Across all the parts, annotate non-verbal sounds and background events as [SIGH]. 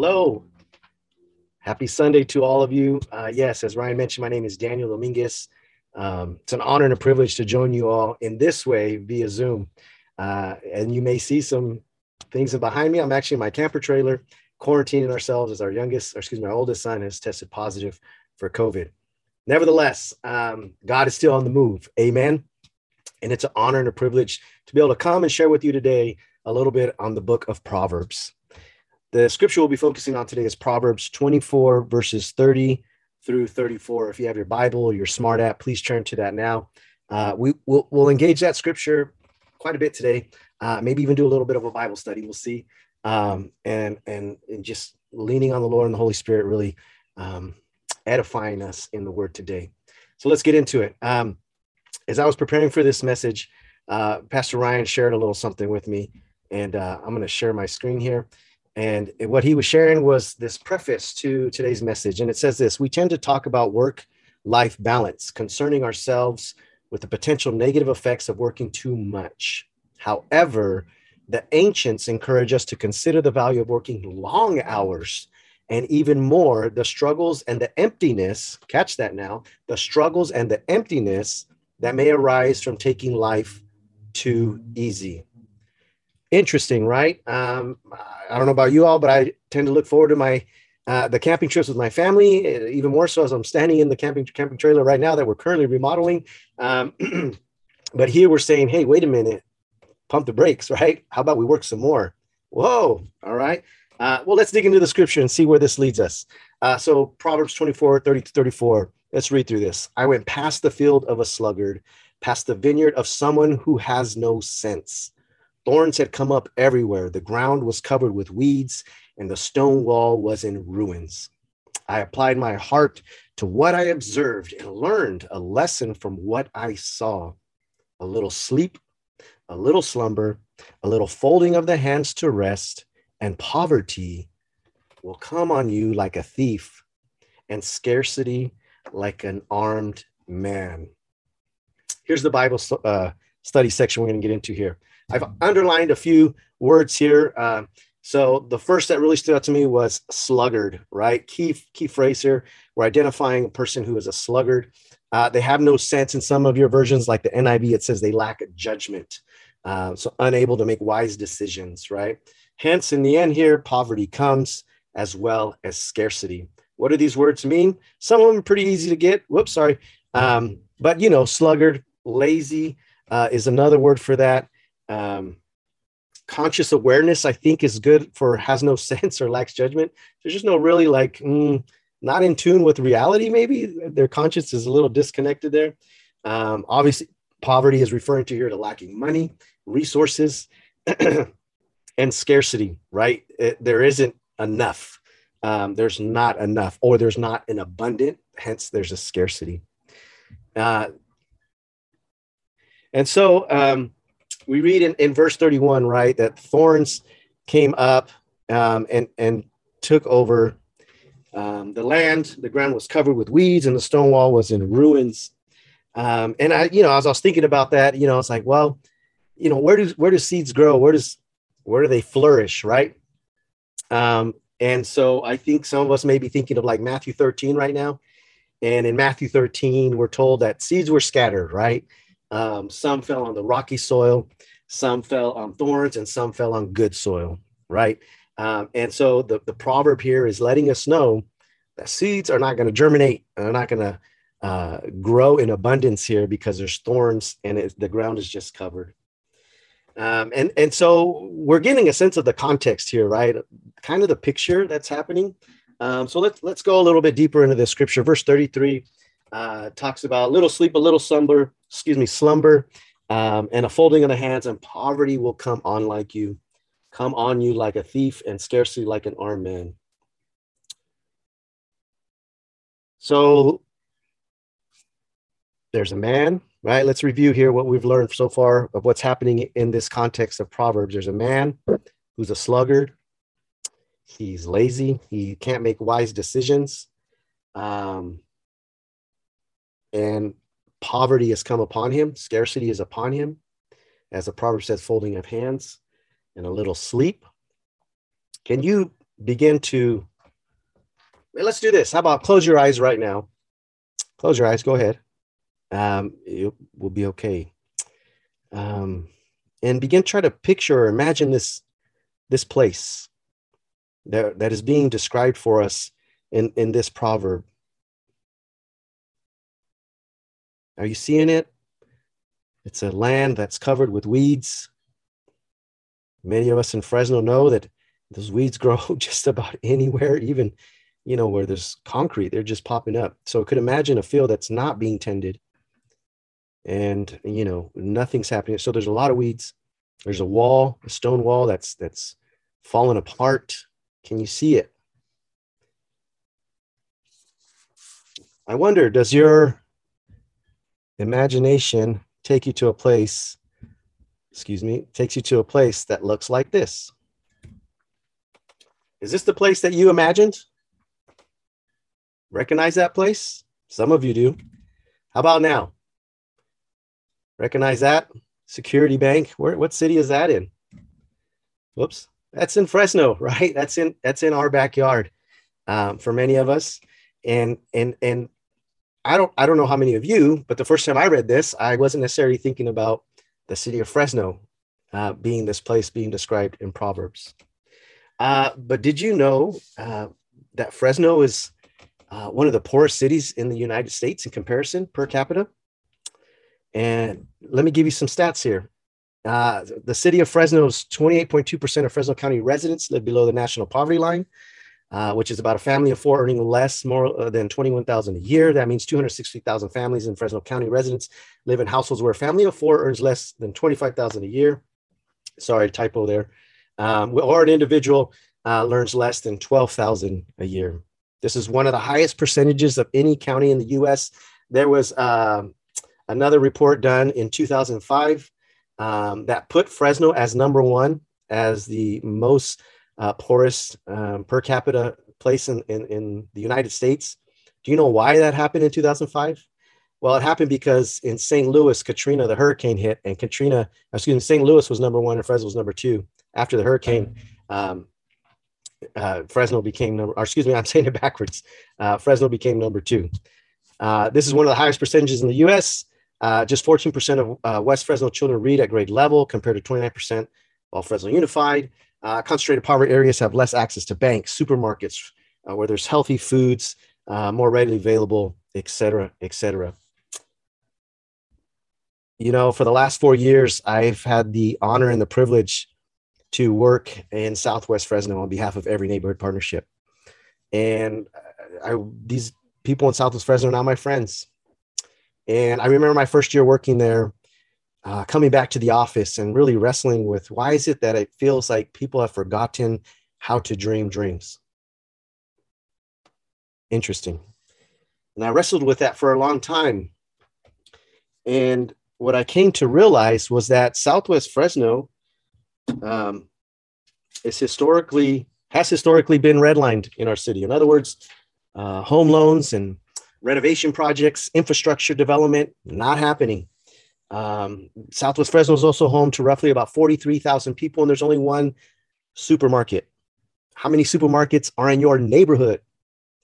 Hello. Happy Sunday to all of you. Uh, yes, as Ryan mentioned, my name is Daniel Dominguez. Um, it's an honor and a privilege to join you all in this way via Zoom. Uh, and you may see some things behind me. I'm actually in my camper trailer, quarantining ourselves as our youngest, or excuse me, our oldest son has tested positive for COVID. Nevertheless, um, God is still on the move. Amen. And it's an honor and a privilege to be able to come and share with you today a little bit on the book of Proverbs. The scripture we'll be focusing on today is Proverbs 24, verses 30 through 34. If you have your Bible or your smart app, please turn to that now. Uh, we, will we'll engage that scripture quite a bit today, uh, maybe even do a little bit of a Bible study. We'll see. Um, and, and, and just leaning on the Lord and the Holy Spirit, really um, edifying us in the word today. So let's get into it. Um, as I was preparing for this message, uh, Pastor Ryan shared a little something with me, and uh, I'm going to share my screen here. And what he was sharing was this preface to today's message. And it says this We tend to talk about work life balance, concerning ourselves with the potential negative effects of working too much. However, the ancients encourage us to consider the value of working long hours and even more the struggles and the emptiness catch that now the struggles and the emptiness that may arise from taking life too easy interesting, right? Um, I don't know about you all, but I tend to look forward to my uh, the camping trips with my family, uh, even more so as I'm standing in the camping camping trailer right now that we're currently remodeling. Um, [CLEARS THROAT] but here we're saying, hey, wait a minute, pump the brakes, right? How about we work some more? Whoa, all right. Uh, well, let's dig into the scripture and see where this leads us. Uh, so Proverbs 24, 30 to 34. Let's read through this. I went past the field of a sluggard, past the vineyard of someone who has no sense. Thorns had come up everywhere. The ground was covered with weeds, and the stone wall was in ruins. I applied my heart to what I observed and learned a lesson from what I saw. A little sleep, a little slumber, a little folding of the hands to rest, and poverty will come on you like a thief, and scarcity like an armed man. Here's the Bible uh, study section we're going to get into here. I've underlined a few words here. Uh, so the first that really stood out to me was sluggard, right? Key key phrase here. We're identifying a person who is a sluggard. Uh, they have no sense in some of your versions, like the NIV. It says they lack judgment, uh, so unable to make wise decisions, right? Hence, in the end, here poverty comes as well as scarcity. What do these words mean? Some of them are pretty easy to get. Whoops, sorry. Um, but you know, sluggard, lazy uh, is another word for that. Um, conscious awareness, I think, is good for has no [LAUGHS] sense or lacks judgment. There's just no really like mm, not in tune with reality. Maybe their conscience is a little disconnected there. Um, obviously, poverty is referring to here to lacking money, resources, [CLEARS THROAT] and scarcity. Right? It, there isn't enough. Um, there's not enough, or there's not an abundant. Hence, there's a scarcity. Uh, and so um, we read in, in verse 31, right, that thorns came up um, and, and took over um, the land. The ground was covered with weeds and the stone wall was in ruins. Um, and I, you know, as I was thinking about that, you know, it's like, well, you know, where does where do seeds grow? Where does where do they flourish, right? Um, and so I think some of us may be thinking of like Matthew 13 right now. And in Matthew 13, we're told that seeds were scattered, right? Um, some fell on the rocky soil, some fell on thorns, and some fell on good soil, right? Um, and so the, the proverb here is letting us know that seeds are not going to germinate and they're not going to uh, grow in abundance here because there's thorns and it, the ground is just covered. Um, and and so we're getting a sense of the context here, right? Kind of the picture that's happening. Um, so let's let's go a little bit deeper into the scripture. Verse 33 uh, talks about little sleep, a little slumber, excuse me, slumber, um, and a folding of the hands, and poverty will come on like you, come on you like a thief, and scarcely like an armed man. So there's a man, right? Let's review here what we've learned so far of what's happening in this context of Proverbs. There's a man who's a sluggard. He's lazy. He can't make wise decisions. Um, and poverty has come upon him, scarcity is upon him, as the proverb says, folding of hands and a little sleep. Can you begin to let's do this. How about close your eyes right now? Close your eyes. Go ahead. Um, it will be okay. Um, and begin try to picture or imagine this this place that, that is being described for us in, in this proverb. Are you seeing it? It's a land that's covered with weeds. Many of us in Fresno know that those weeds [LAUGHS] grow just about anywhere, even you know where there's concrete, they're just popping up. So I could imagine a field that's not being tended and you know nothing's happening. So there's a lot of weeds. There's a wall, a stone wall that's that's fallen apart. Can you see it? I wonder, does your imagination take you to a place, excuse me, takes you to a place that looks like this? Is this the place that you imagined? Recognize that place? Some of you do. How about now? Recognize that? Security Bank. Where what city is that in? Whoops. That's in Fresno, [LAUGHS] right? That's in that's in our backyard um, for many of us. And and and I don't I don't know how many of you, but the first time I read this, I wasn't necessarily thinking about the city of Fresno uh, being this place being described in Proverbs. Uh, but did you know uh, that Fresno is uh, one of the poorest cities in the United States in comparison per capita? And let me give you some stats here. Uh, the city of Fresno's 28.2% of Fresno County residents live below the national poverty line, uh, which is about a family of four earning less more uh, than 21,000 a year. That means 260,000 families in Fresno County residents live in households where a family of four earns less than 25,000 a year. Sorry, typo there. Um, or an individual uh, learns less than 12,000 a year. This is one of the highest percentages of any county in the U.S. There was um, another report done in 2005 um, that put Fresno as number one as the most uh, poorest um, per capita place in, in, in the United States. Do you know why that happened in 2005? Well, it happened because in St. Louis, Katrina, the hurricane hit, and Katrina, excuse me, St. Louis was number one and Fresno was number two. After the hurricane, um, uh, Fresno became number, or excuse me, [LAUGHS] I'm saying it backwards. Uh, Fresno became number two. Uh, this is one of the highest percentages in the U.S. Uh, just 14% of uh, West Fresno children read at grade level compared to 29% while Fresno Unified. Uh, concentrated poverty areas have less access to banks, supermarkets, uh, where there's healthy foods uh, more readily available, et cetera, et cetera. You know, for the last four years, I've had the honor and the privilege to work in Southwest Fresno on behalf of Every Neighborhood Partnership. And I, these people in Southwest Fresno are now my friends. And I remember my first year working there, uh, coming back to the office and really wrestling with why is it that it feels like people have forgotten how to dream dreams? Interesting. And I wrestled with that for a long time. And what I came to realize was that Southwest Fresno um, is historically has historically been redlined in our city. In other words, uh, home loans and renovation projects, infrastructure development, not happening. Um, Southwest Fresno is also home to roughly about 43,000 people, and there's only one supermarket. How many supermarkets are in your neighborhood?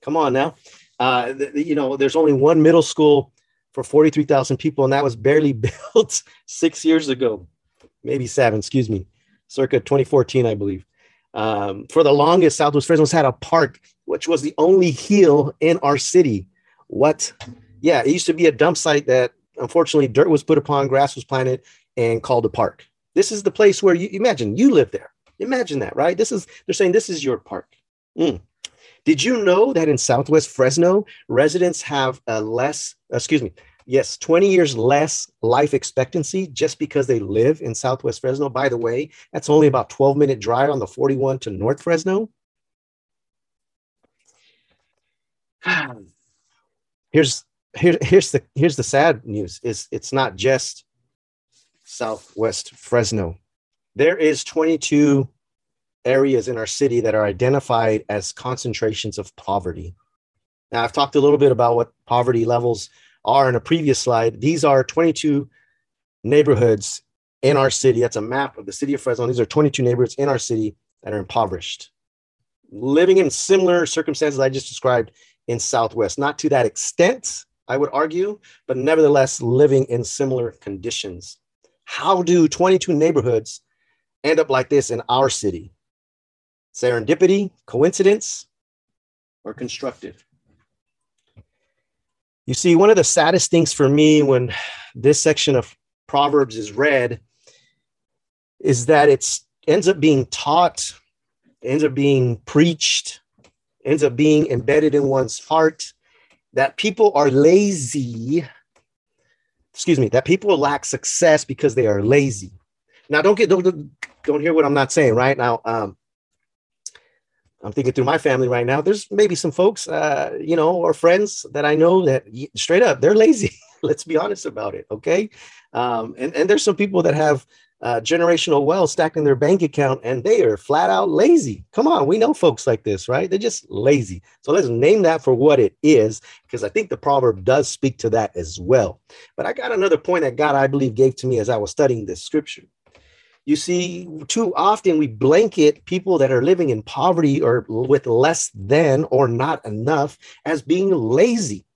Come on now. Uh, the, you know, there's only one middle school for 43,000 people, and that was barely [LAUGHS] built six years ago, maybe seven, excuse me, circa 2014, I believe. Um, for the longest, Southwest Fresno's had a park, which was the only hill in our city. What? Yeah, it used to be a dump site that unfortunately dirt was put upon, grass was planted, and called a park. This is the place where you imagine you live there. Imagine that, right? This is they're saying this is your park. Mm. Did you know that in Southwest Fresno, residents have a less, excuse me, yes, 20 years less life expectancy just because they live in Southwest Fresno? By the way, that's only about 12 minute drive on the 41 to North Fresno. [SIGHS] here's here, here's the here's the sad news is it's not just southwest fresno. There is 22 areas in our city that are identified as concentrations of poverty. Now i've talked a little bit about what poverty levels are in a previous slide. These are 22 neighborhoods in our city. That's a map of the city of fresno. These are 22 neighborhoods in our city that are impoverished. Living in similar circumstances I just described in Southwest. Not to that extent, I would argue, but nevertheless living in similar conditions. How do 22 neighborhoods end up like this in our city? Serendipity, coincidence, or constructive? You see, one of the saddest things for me when this section of Proverbs is read is that it ends up being taught, ends up being preached, ends up being embedded in one's heart that people are lazy. Excuse me, that people lack success because they are lazy. Now, don't get don't don't hear what I'm not saying right now. Um, I'm thinking through my family right now. There's maybe some folks, uh, you know, or friends that I know that straight up they're lazy. [LAUGHS] Let's be honest about it, okay? Um, and and there's some people that have uh, generational wealth stacked in their bank account and they are flat out lazy. Come on, we know folks like this, right? They're just lazy. So let's name that for what it is, because I think the proverb does speak to that as well. But I got another point that God, I believe, gave to me as I was studying this scripture. You see, too often we blanket people that are living in poverty or with less than or not enough as being lazy.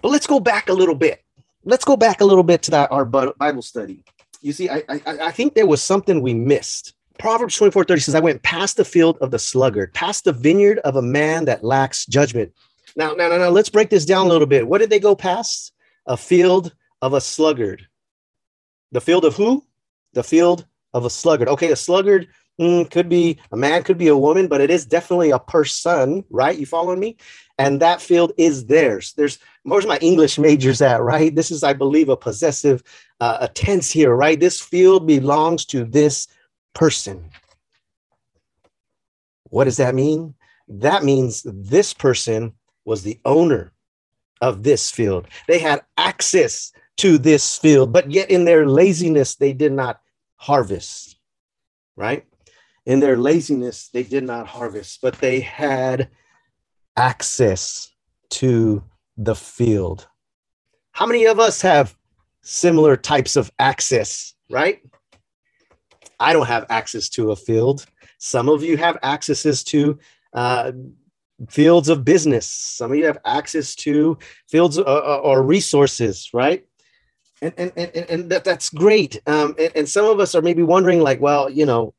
But let's go back a little bit. Let's go back a little bit to that our Bible study you see, I, I, I think there was something we missed. Proverbs 24 30 says, I went past the field of the sluggard, past the vineyard of a man that lacks judgment. Now, now, now, now, let's break this down a little bit. What did they go past? A field of a sluggard. The field of who? The field of a sluggard. Okay, a sluggard mm, could be a man, could be a woman, but it is definitely a person, right? You following me? And that field is theirs. There's where's my English majors at, right? This is, I believe, a possessive uh, a tense here, right? This field belongs to this person. What does that mean? That means this person was the owner of this field. They had access to this field, but yet in their laziness, they did not harvest, right? In their laziness, they did not harvest, but they had access to the field. How many of us have similar types of access, right? I don't have access to a field. Some of you have accesses to uh, fields of business. Some of you have access to fields uh, uh or resources, right? And, and, and, and that, that's great. Um, and, and some of us are maybe wondering, like, well, you know,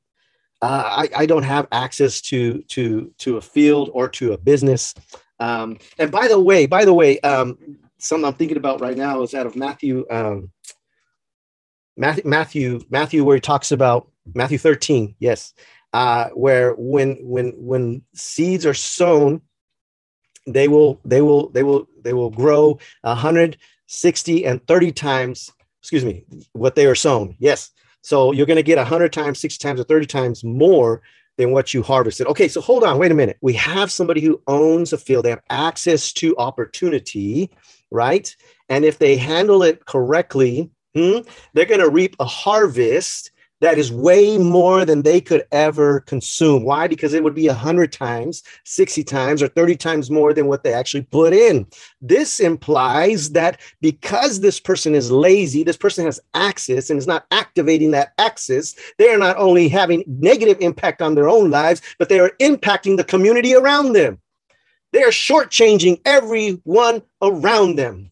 uh, I, I don't have access to to to a field or to a business. Um, and by the way, by the way, um, something I'm thinking about right now is out of Matthew, um, Matthew, Matthew, Matthew, where he talks about Matthew 13, yes, uh, where when when when seeds are sown, they will they will they will they will grow 160 and 30 times. Excuse me, what they are sown. Yes, so you're going to get 100 times, 60 times, or 30 times more than what you harvested. Okay, so hold on, wait a minute. We have somebody who owns a field, they have access to opportunity right? And if they handle it correctly, hmm, they're going to reap a harvest that is way more than they could ever consume. Why? Because it would be 100 times, 60 times, or 30 times more than what they actually put in. This implies that because this person is lazy, this person has access and is not activating that access, they are not only having negative impact on their own lives, but they are impacting the community around them. They're shortchanging everyone around them.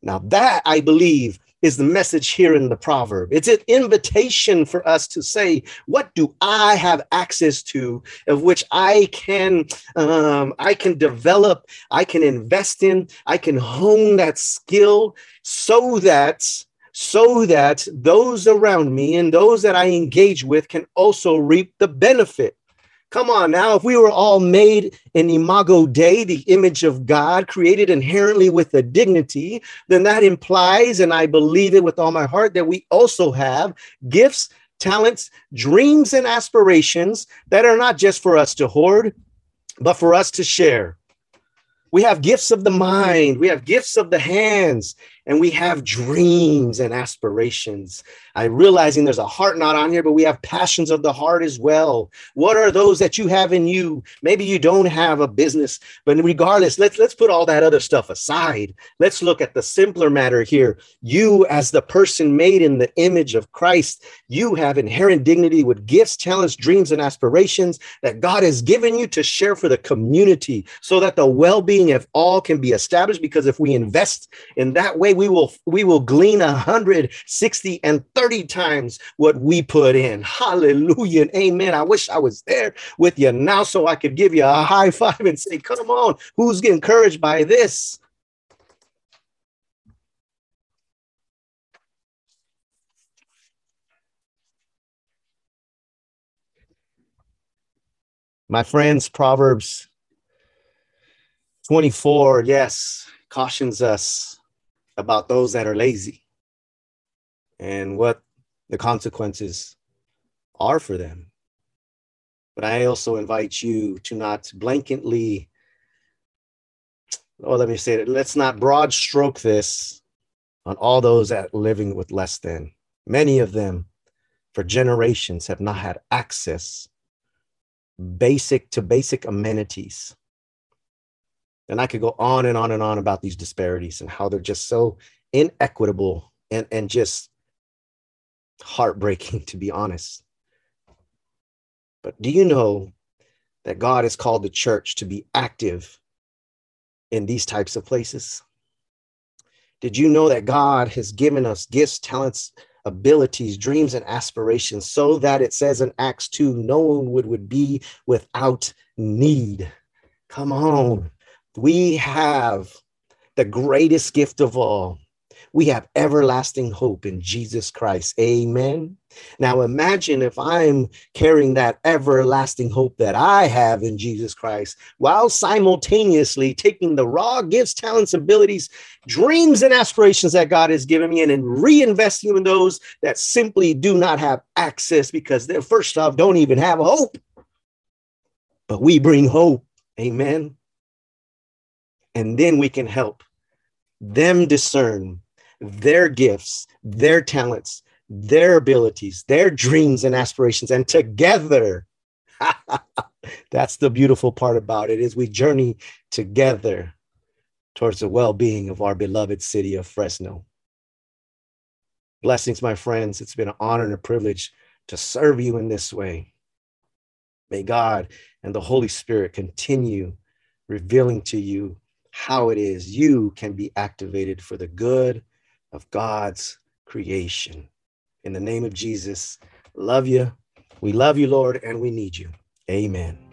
Now, that I believe is the message here in the proverb. It's an invitation for us to say, what do I have access to of which I can um, I can develop, I can invest in, I can hone that skill so that so that those around me and those that I engage with can also reap the benefit. Come on now, if we were all made in imago Dei, the image of God, created inherently with a dignity, then that implies, and I believe it with all my heart, that we also have gifts, talents, dreams, and aspirations that are not just for us to hoard, but for us to share. We have gifts of the mind, we have gifts of the hands, and we have dreams and aspirations. I realizing there's a heart not on here, but we have passions of the heart as well. What are those that you have in you? Maybe you don't have a business, but regardless, let's let's put all that other stuff aside. Let's look at the simpler matter here. You, as the person made in the image of Christ, you have inherent dignity with gifts, talents, dreams, and aspirations that God has given you to share for the community so that the well-being of all can be established. Because if we invest in that way, we will we will glean 160 and 30 times what we put in. Hallelujah and amen. I wish I was there with you now so I could give you a high five and say, come on, who's getting encouraged by this? My friends, Proverbs 24, yes, cautions us about those that are lazy and what the consequences are for them. But I also invite you to not blanketly, oh, let me say it, let's not broad stroke this on all those that living with less than. Many of them for generations have not had access basic to basic amenities. And I could go on and on and on about these disparities and how they're just so inequitable and, and just heartbreaking, [LAUGHS] to be honest. But do you know that God has called the church to be active in these types of places? Did you know that God has given us gifts, talents, abilities, dreams, and aspirations, so that it says in Acts 2 no one would, would be without need. Come on. We have the greatest gift of all we have everlasting hope in Jesus Christ. Amen. Now imagine if I'm carrying that everlasting hope that I have in Jesus Christ while simultaneously taking the raw gifts, talents, abilities, dreams, and aspirations that God has given me and in reinvesting in those that simply do not have access because they're first off don't even have hope. But we bring hope. Amen. And then we can help them discern their gifts, their talents, their abilities, their dreams and aspirations, and together. [LAUGHS] That's the beautiful part about it is we journey together towards the well-being of our beloved city of Fresno. Blessings, my friends. It's been an honor and a privilege to serve you in this way. May God and the Holy Spirit continue revealing to you how it is you can be activated for the good of God's creation. In the name of Jesus, love you. We love you, Lord, and we need you. Amen.